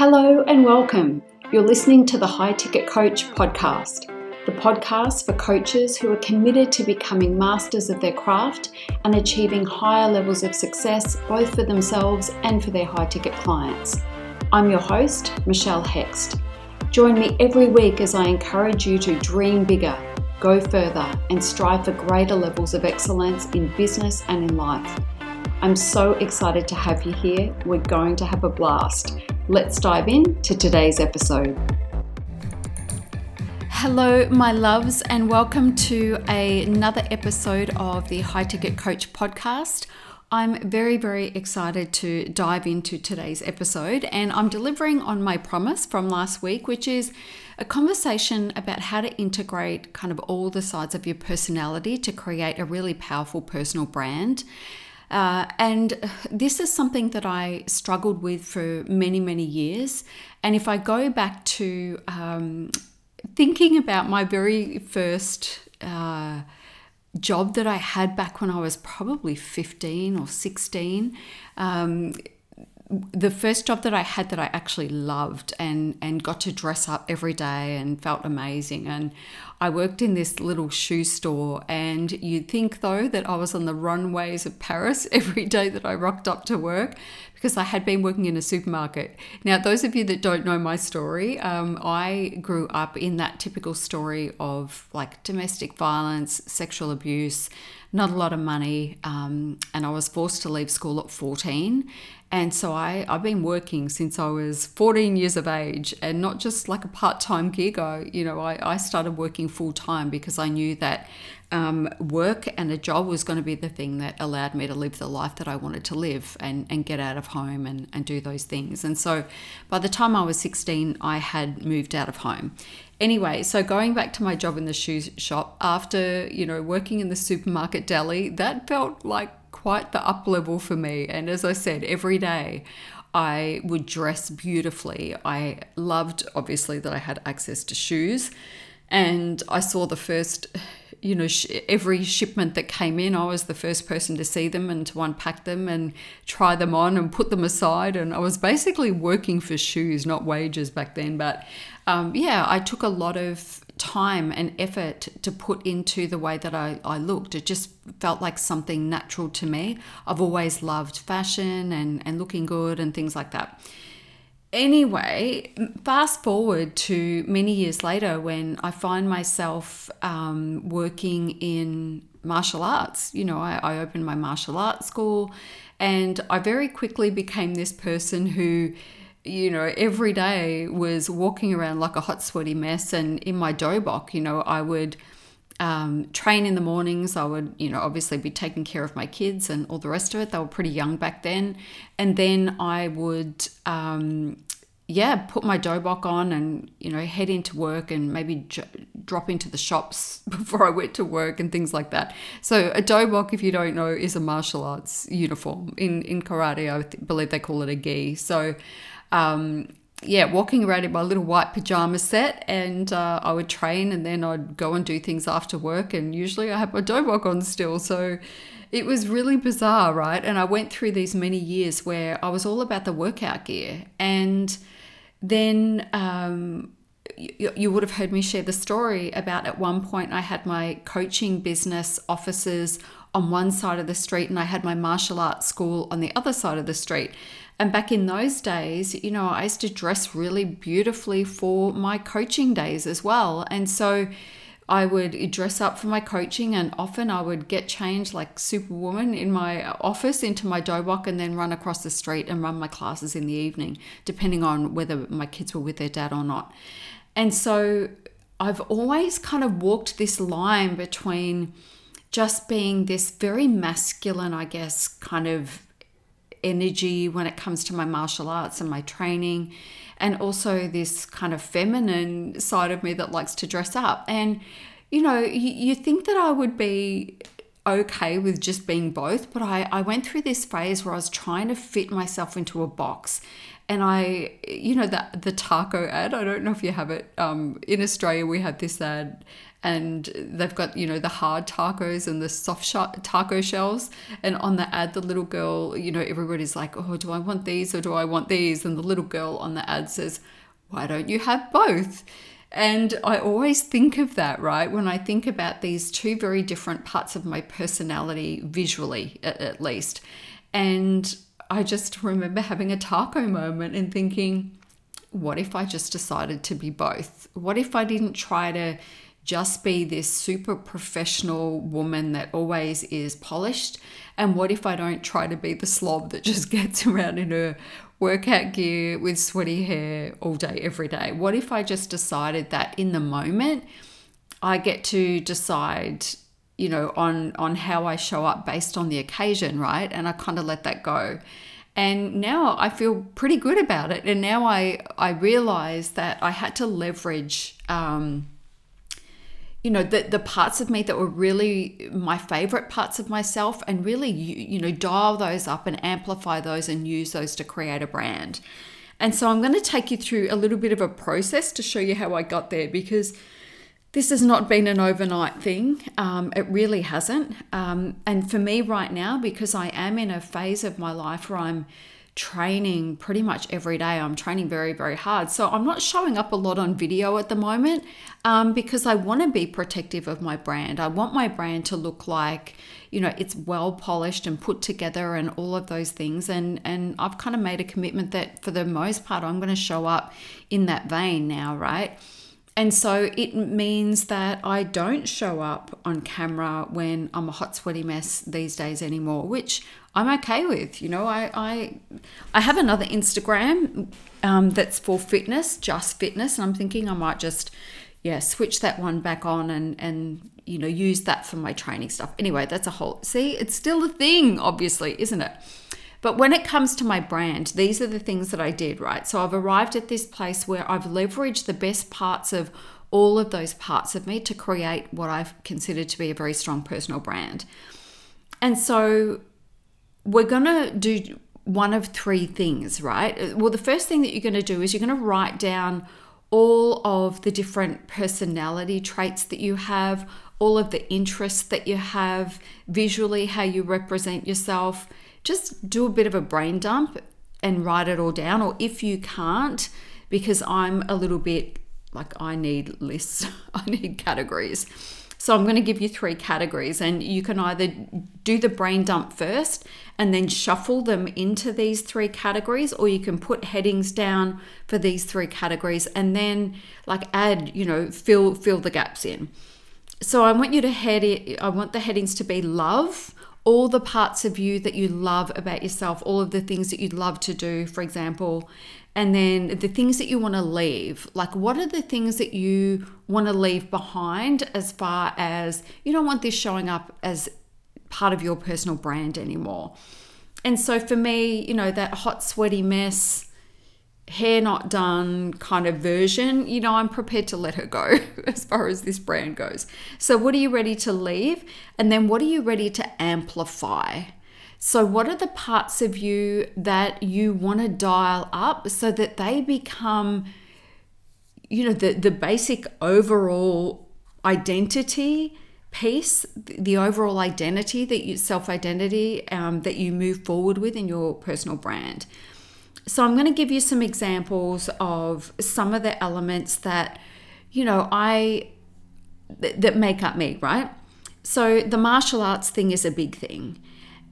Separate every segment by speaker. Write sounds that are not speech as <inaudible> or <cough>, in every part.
Speaker 1: Hello and welcome. You're listening to the High Ticket Coach podcast, the podcast for coaches who are committed to becoming masters of their craft and achieving higher levels of success both for themselves and for their high ticket clients. I'm your host, Michelle Hext. Join me every week as I encourage you to dream bigger, go further, and strive for greater levels of excellence in business and in life. I'm so excited to have you here. We're going to have a blast. Let's dive in to today's episode. Hello, my loves, and welcome to a, another episode of the High Ticket Coach podcast. I'm very, very excited to dive into today's episode, and I'm delivering on my promise from last week, which is a conversation about how to integrate kind of all the sides of your personality to create a really powerful personal brand. Uh, and this is something that I struggled with for many, many years. And if I go back to um, thinking about my very first uh, job that I had back when I was probably 15 or 16, um, the first job that I had that I actually loved and and got to dress up every day and felt amazing and I worked in this little shoe store and you'd think though that I was on the runways of Paris <laughs> every day that I rocked up to work because I had been working in a supermarket. Now those of you that don't know my story, um, I grew up in that typical story of like domestic violence, sexual abuse, not a lot of money, um, and I was forced to leave school at 14 and so I, I've been working since I was 14 years of age and not just like a part-time gig. I, you know, I, I started working full-time because I knew that um, work and a job was going to be the thing that allowed me to live the life that I wanted to live and, and get out of home and, and do those things. And so by the time I was 16, I had moved out of home. Anyway, so going back to my job in the shoe shop after, you know, working in the supermarket deli, that felt like quite the up level for me. And as I said, every day I would dress beautifully. I loved, obviously, that I had access to shoes. And I saw the first, you know, sh- every shipment that came in, I was the first person to see them and to unpack them and try them on and put them aside. And I was basically working for shoes, not wages back then. But um, yeah, I took a lot of time and effort to put into the way that I, I looked. It just felt like something natural to me. I've always loved fashion and, and looking good and things like that. Anyway, fast forward to many years later when I find myself um, working in martial arts. You know, I, I opened my martial arts school and I very quickly became this person who you know, every day was walking around like a hot, sweaty mess. And in my dobok, you know, I would um, train in the mornings. I would, you know, obviously be taking care of my kids and all the rest of it. They were pretty young back then. And then I would, um, yeah, put my dobok on and, you know, head into work and maybe j- drop into the shops <laughs> before I went to work and things like that. So a dobok, if you don't know, is a martial arts uniform. In, in karate, I believe they call it a gi. So, um, yeah, walking around in my little white pajama set, and uh, I would train, and then I'd go and do things after work, and usually I had my dobok on still. So it was really bizarre, right? And I went through these many years where I was all about the workout gear, and then um, you, you would have heard me share the story about at one point I had my coaching business offices on one side of the street, and I had my martial arts school on the other side of the street. And back in those days, you know, I used to dress really beautifully for my coaching days as well. And so I would dress up for my coaching, and often I would get changed like Superwoman in my office into my dobok and then run across the street and run my classes in the evening, depending on whether my kids were with their dad or not. And so I've always kind of walked this line between just being this very masculine, I guess, kind of energy when it comes to my martial arts and my training, and also this kind of feminine side of me that likes to dress up. And, you know, you, you think that I would be okay with just being both, but I, I went through this phase where I was trying to fit myself into a box. And I, you know, the, the taco ad, I don't know if you have it. Um, in Australia, we have this ad and they've got you know the hard tacos and the soft sh- taco shells and on the ad the little girl you know everybody's like oh do i want these or do i want these and the little girl on the ad says why don't you have both and I always think of that, right? When I think about these two very different parts of my personality, visually at, at least. And I just remember having a taco moment and thinking, what if I just decided to be both? What if I didn't try to just be this super professional woman that always is polished? And what if I don't try to be the slob that just <laughs> gets around in her workout gear with sweaty hair all day, every day? What if I just decided that in the moment, I get to decide, you know, on on how I show up based on the occasion, right? And I kind of let that go. And now I feel pretty good about it. And now I I realize that I had to leverage um, you know the the parts of me that were really my favorite parts of myself and really you, you know dial those up and amplify those and use those to create a brand. And so i'm going to take you through a little bit of a process to show you how i got there because this has not been an overnight thing. Um, it really hasn't. Um, and for me right now because i am in a phase of my life where i'm training pretty much every day. I'm training very, very hard. So I'm not showing up a lot on video at the moment um, because I want to be protective of my brand. I want my brand to look like, you know, it's well polished and put together and all of those things. And, and I've kind of made a commitment that for the most part, I'm going to show up in that vein now, right? And so it means that I don't show up on camera when I'm a hot, sweaty mess these days anymore, which I'm okay with. You know, I I, I have another Instagram um, that's for fitness, just fitness, and I'm thinking I might just yeah switch that one back on and and you know use that for my training stuff. Anyway, that's a whole see. It's still a thing, obviously, isn't it? But when it comes to my brand, these are the things that I did, right? So I've arrived at this place where I've leveraged the best parts of all of those parts of me to create what I've considered to be a very strong personal brand. And so we're going to do one of three things, right? Well, the first thing that you're going to do is you're going to write down all of the different personality traits that you have, all of the interests that you have, visually, how you represent yourself. Just do a bit of a brain dump and write it all down. Or if you can't, because I'm a little bit like I need lists, <laughs> I need categories. So I'm going to give you three categories, and you can either do the brain dump first and then shuffle them into these three categories, or you can put headings down for these three categories and then like add, you know, fill fill the gaps in. So I want you to head it, I want the headings to be love, all the parts of you that you love about yourself, all of the things that you'd love to do, for example, and then the things that you want to leave. Like, what are the things that you want to leave behind as far as you don't want this showing up as part of your personal brand anymore? And so, for me, you know, that hot, sweaty mess, hair not done kind of version, you know, I'm prepared to let her go <laughs> as far as this brand goes. So, what are you ready to leave? And then, what are you ready to amplify? So, what are the parts of you that you want to dial up so that they become, you know, the, the basic overall identity piece, the overall identity that you self identity um, that you move forward with in your personal brand? So, I'm going to give you some examples of some of the elements that, you know, I that make up me, right? So, the martial arts thing is a big thing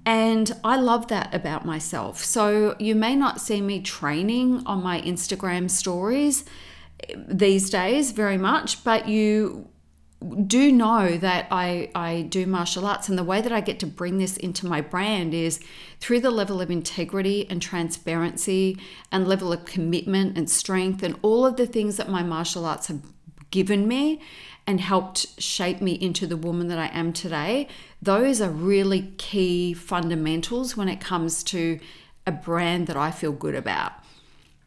Speaker 1: and I love that about myself. So you may not see me training on my Instagram stories eh, these days very much, but you do know that I, I do martial arts. And the way that I get to bring this into my brand is through the level of integrity and transparency and level of commitment and strength and all of the things that my martial arts have given me and helped shape me into the woman that I am today. Those are really key fundamentals when it comes to a brand that I feel good about.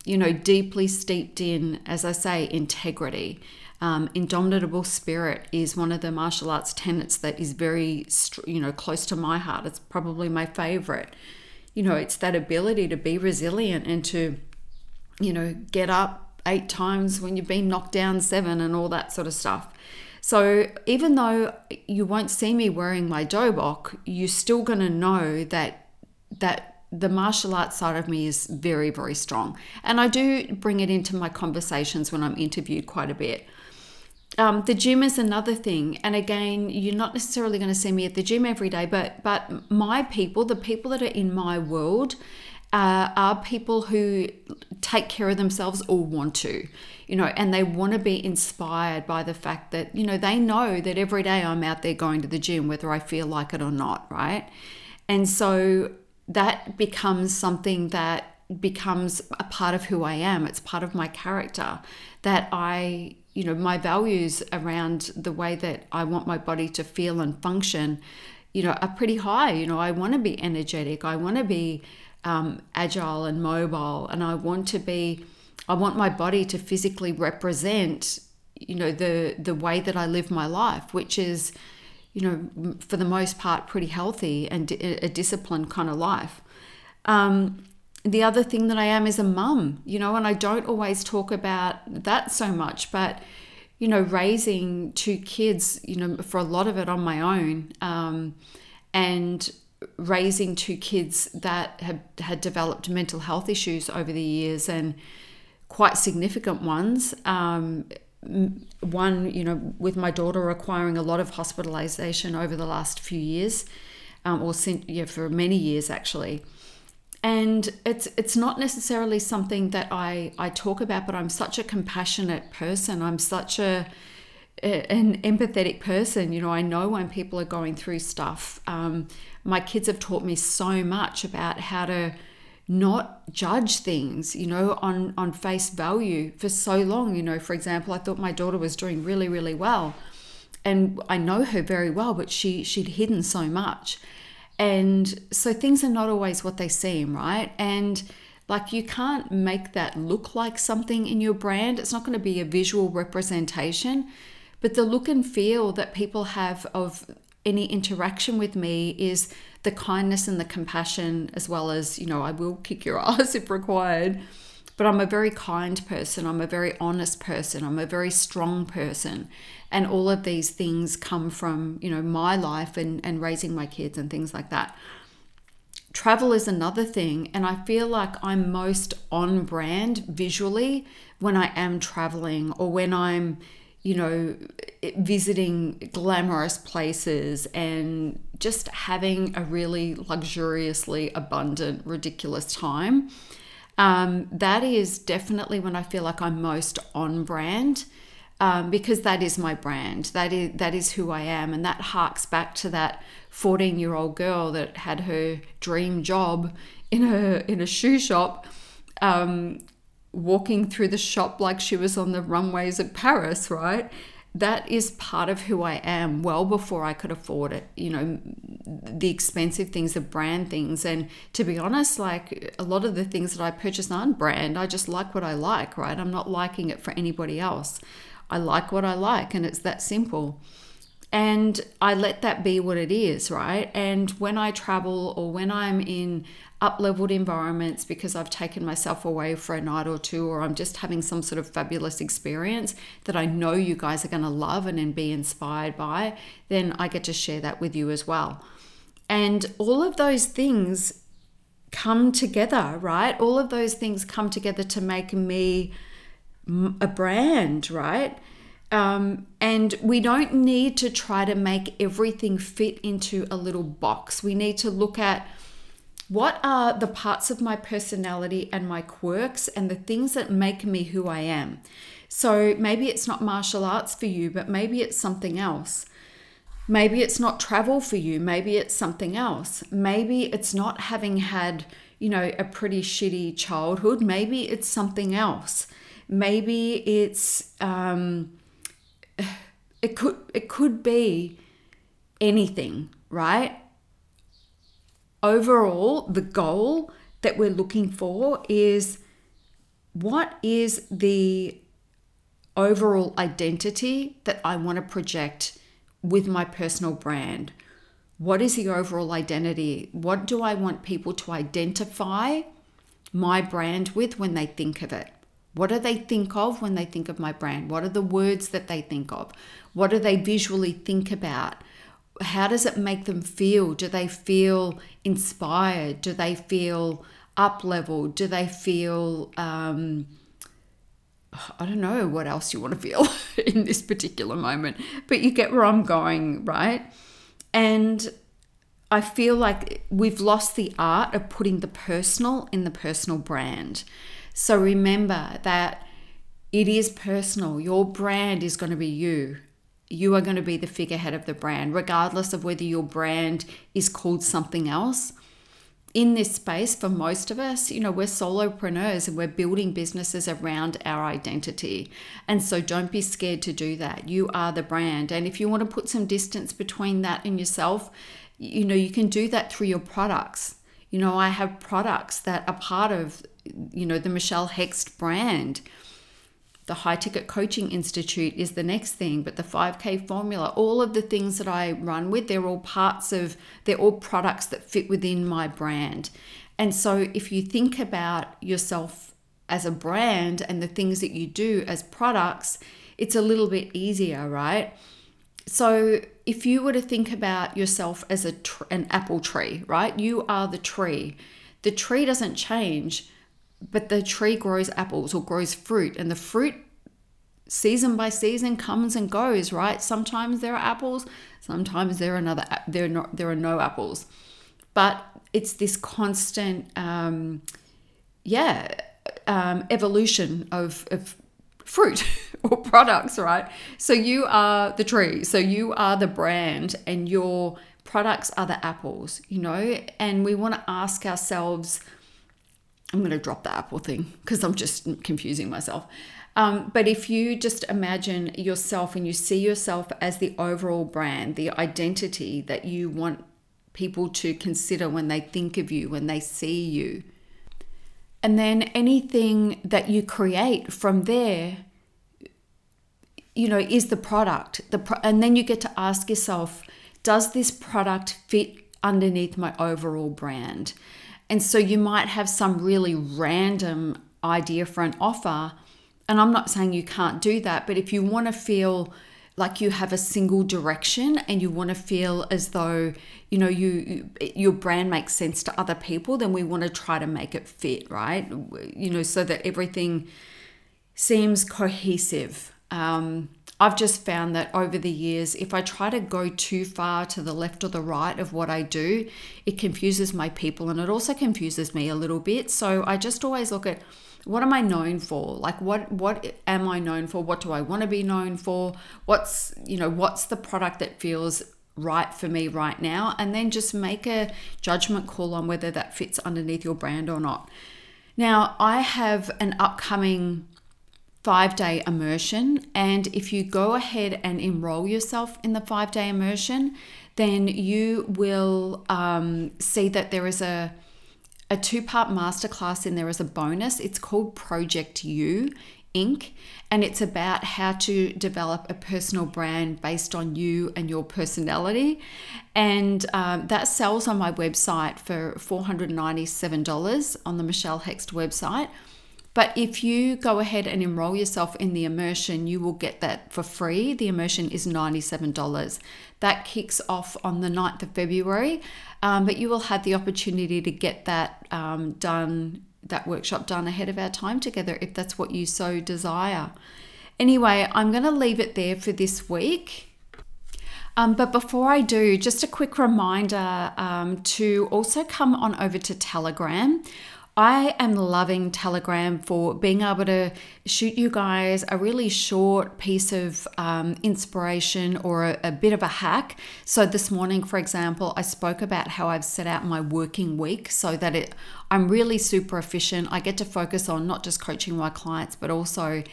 Speaker 1: You know, deeply steeped in, as I say, integrity. Um, indomitable spirit is one of the martial arts tenets that is very, you know, close to my heart. It's probably my favorite. You know, it's that ability to be resilient and to, you know, get up eight times when you've been knocked down seven and all that sort of stuff. So even though you won't see me wearing my dobok, you're still going to know that that the martial arts side of me is very very strong, and I do bring it into my conversations when I'm interviewed quite a bit. Um, the gym is another thing, and again, you're not necessarily going to see me at the gym every day, but but my people, the people that are in my world, uh, are people who take care of themselves or want to, you know, and they want to be inspired by the fact that, you know, they know that every day I'm out there going to the gym, whether I feel like it or not, right? And so that becomes something that becomes a part of who I am. It's part of my character that I, you know, my values around the way that I want my body to feel and function, you know, are pretty high. You know, I want to be energetic. I want to be um, agile and mobile, and I want to be, I want my body to physically represent, you know, the the way that I live my life, which is, you know, for the most part, pretty healthy and a disciplined kind of life. Um, the other thing that I am is a mum, you know, and I don't always talk about that so much, but you know, raising two kids, you know, for a lot of it on my own, um, and raising two kids that have had developed mental health issues over the years and quite significant ones. Um, one, you know, with my daughter requiring a lot of hospitalization over the last few years, um, or since, yeah, for many years actually. And it's it's not necessarily something that I I talk about, but I'm such a compassionate person. I'm such a an empathetic person. You know, I know when people are going through stuff. Um, my kids have taught me so much about how to not judge things, you know, on, on face value for so long. You know, for example, I thought my daughter was doing really, really well. And I know her very well, but she she'd hidden so much. And so things are not always what they seem, right? And like you can't make that look like something in your brand. It's not going to be a visual representation, but the look and feel that people have of any interaction with me is the kindness and the compassion, as well as, you know, I will kick your <laughs> ass if required. But I'm a very kind person. I'm a very honest person. I'm a very strong person. And all of these things come from, you know, my life and, and raising my kids and things like that. Travel is another thing. And I feel like I'm most on brand visually when I am traveling or when I'm you know, visiting glamorous places and just having a really luxuriously abundant, ridiculous time. Um, that is definitely when I feel like I'm most on brand. Um, because that is my brand. That is that is who I am, and that harks back to that 14 year old girl that had her dream job in a in a shoe shop, um, walking through the shop like she was on the runways of Paris, right? That is part of who I am well before I could afford it. You know, the expensive things, the brand things. And to be honest, like a lot of the things that I purchase aren't brand. I just like what I like, right? I'm not liking it for anybody else. I like what I like, and it's that simple. And I let that be what it is, right? And when I travel or when I'm in up leveled environments because I've taken myself away for a night or two, or I'm just having some sort of fabulous experience that I know you guys are going to love and, and be inspired by, then I get to share that with you as well. And all of those things come together, right? All of those things come together to make me a brand, right? Um, and we don't need to try to make everything fit into a little box. We need to look at what are the parts of my personality and my quirks and the things that make me who I am? So maybe it's not martial arts for you, but maybe it's something else. Maybe it's not travel for you, maybe it's something else. Maybe it's not having had, you know, a pretty shitty childhood, maybe it's something else. Maybe it's um it could it could be anything, right? overall, the goal that we're looking for is what is the overall identity that I want to project with my personal brand? What is the overall identity? What do I want people to identify my brand with when they think of it? What do they think of when they think of my brand? What are the words that they think of? What do they visually think about? How does it make them feel? Do they feel inspired? Do they feel up leveled? Do they feel, um, I don't know what else you want to feel <laughs> in this particular moment, but you get where I'm going, right? And I feel like we've lost the art of putting the personal in the personal brand. So remember that it is personal. Your brand is going to be you. You are going to be the figurehead of the brand, regardless of whether your brand is called something else. In this space, for most of us, you know, we're solopreneurs and we're building businesses around our identity. And so don't be scared to do that. You are the brand. And if you want to put some distance between that and yourself, you know, you can do that through your products. You know, I have products that are part of, you know, the Michelle Hext brand. The High Ticket Coaching Institute is the next thing, but the 5K formula, all of the things that I run with, they're all parts of, they're all products that fit within my brand. And so if you think about yourself as a brand and the things that you do as products, it's a little bit easier, right? So if you were to think about yourself as a tr- an apple tree, right? You are the tree. The tree doesn't change, but the tree grows apples or grows fruit, and the fruit season by season comes and goes, right? Sometimes there are apples, sometimes there are another there are not there are no apples, but it's this constant, um, yeah, um, evolution of of fruit <laughs> or products, right? So you are the tree, so you are the brand, and your products are the apples, you know? And we want to ask ourselves, I'm going to drop the apple thing because I'm just confusing myself. Um, but if you just imagine yourself and you see yourself as the overall brand, the identity that you want people to consider when they think of you, when they see you, and then anything that you create from there, you know, is the product. The pro- and then you get to ask yourself, does this product fit underneath my overall brand? And so you might have some really random idea for an offer. And I'm not saying you can't do that, but if you want to feel like you have a single direction and you want to feel as though you know you your brand makes sense to other people then we want to try to make it fit right you know so that everything seems cohesive um, I've just found that over the years, if I try to go too far to the left or the right of what I do, it confuses my people and it also confuses me a little bit. So I just always look at what am I known for? Like what what am I known for? What do I want to be known for? What's, you know, what's the product that feels right for me right now and then just make a judgment call on whether that fits underneath your brand or not. Now, I have an upcoming five day immersion. And if you go ahead and enroll yourself in the five day immersion, then you will um, see that there is a a two part masterclass in there as a bonus. It's called Project You Inc. And it's about how to develop a personal brand based on you and your personality. And um, that sells on my website for $497 on the Michelle Hext website. But if you go ahead and enroll yourself in the immersion, you will get that for free. The immersion is $97. That kicks off on the 9th of February, um, but you will have the opportunity to get that um, done, that workshop done ahead of our time together if that's what you so desire. Anyway, I'm going to leave it there for this week. Um, but before I do, just a quick reminder um, to also come on over to Telegram. I am loving Telegram for being able to shoot you guys a really short piece of um, inspiration or a, a bit of a hack. So, this morning, for example, I spoke about how I've set out my working week so that it I'm really super efficient. I get to focus on not just coaching my clients, but also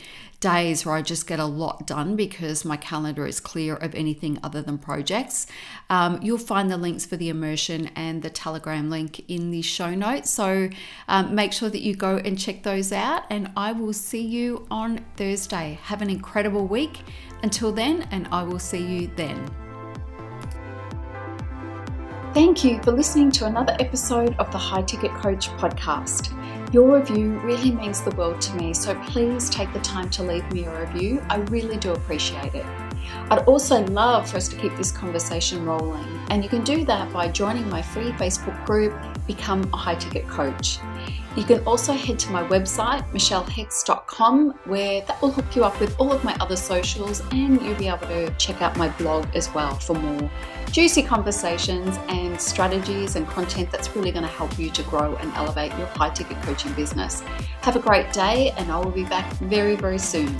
Speaker 1: days where I just get a lot done because my calendar is clear of anything other than projects. Um, you'll find the links for the immersion and the Telegram link in the show notes. So um, make sure that you go and check those out, and I will see you on Thursday. Have an incredible week. Until then, and I will see you then. Thank you for listening to another episode of the High Ticket Coach podcast. Your review really means the world to me, so please take the time to leave me a review. I really do appreciate it. I'd also love for us to keep this conversation rolling, and you can do that by joining my free Facebook group, Become a High Ticket Coach. You can also head to my website, michellehext.com, where that will hook you up with all of my other socials, and you'll be able to check out my blog as well for more juicy conversations and strategies and content that's really going to help you to grow and elevate your high ticket coaching business. Have a great day, and I will be back very, very soon.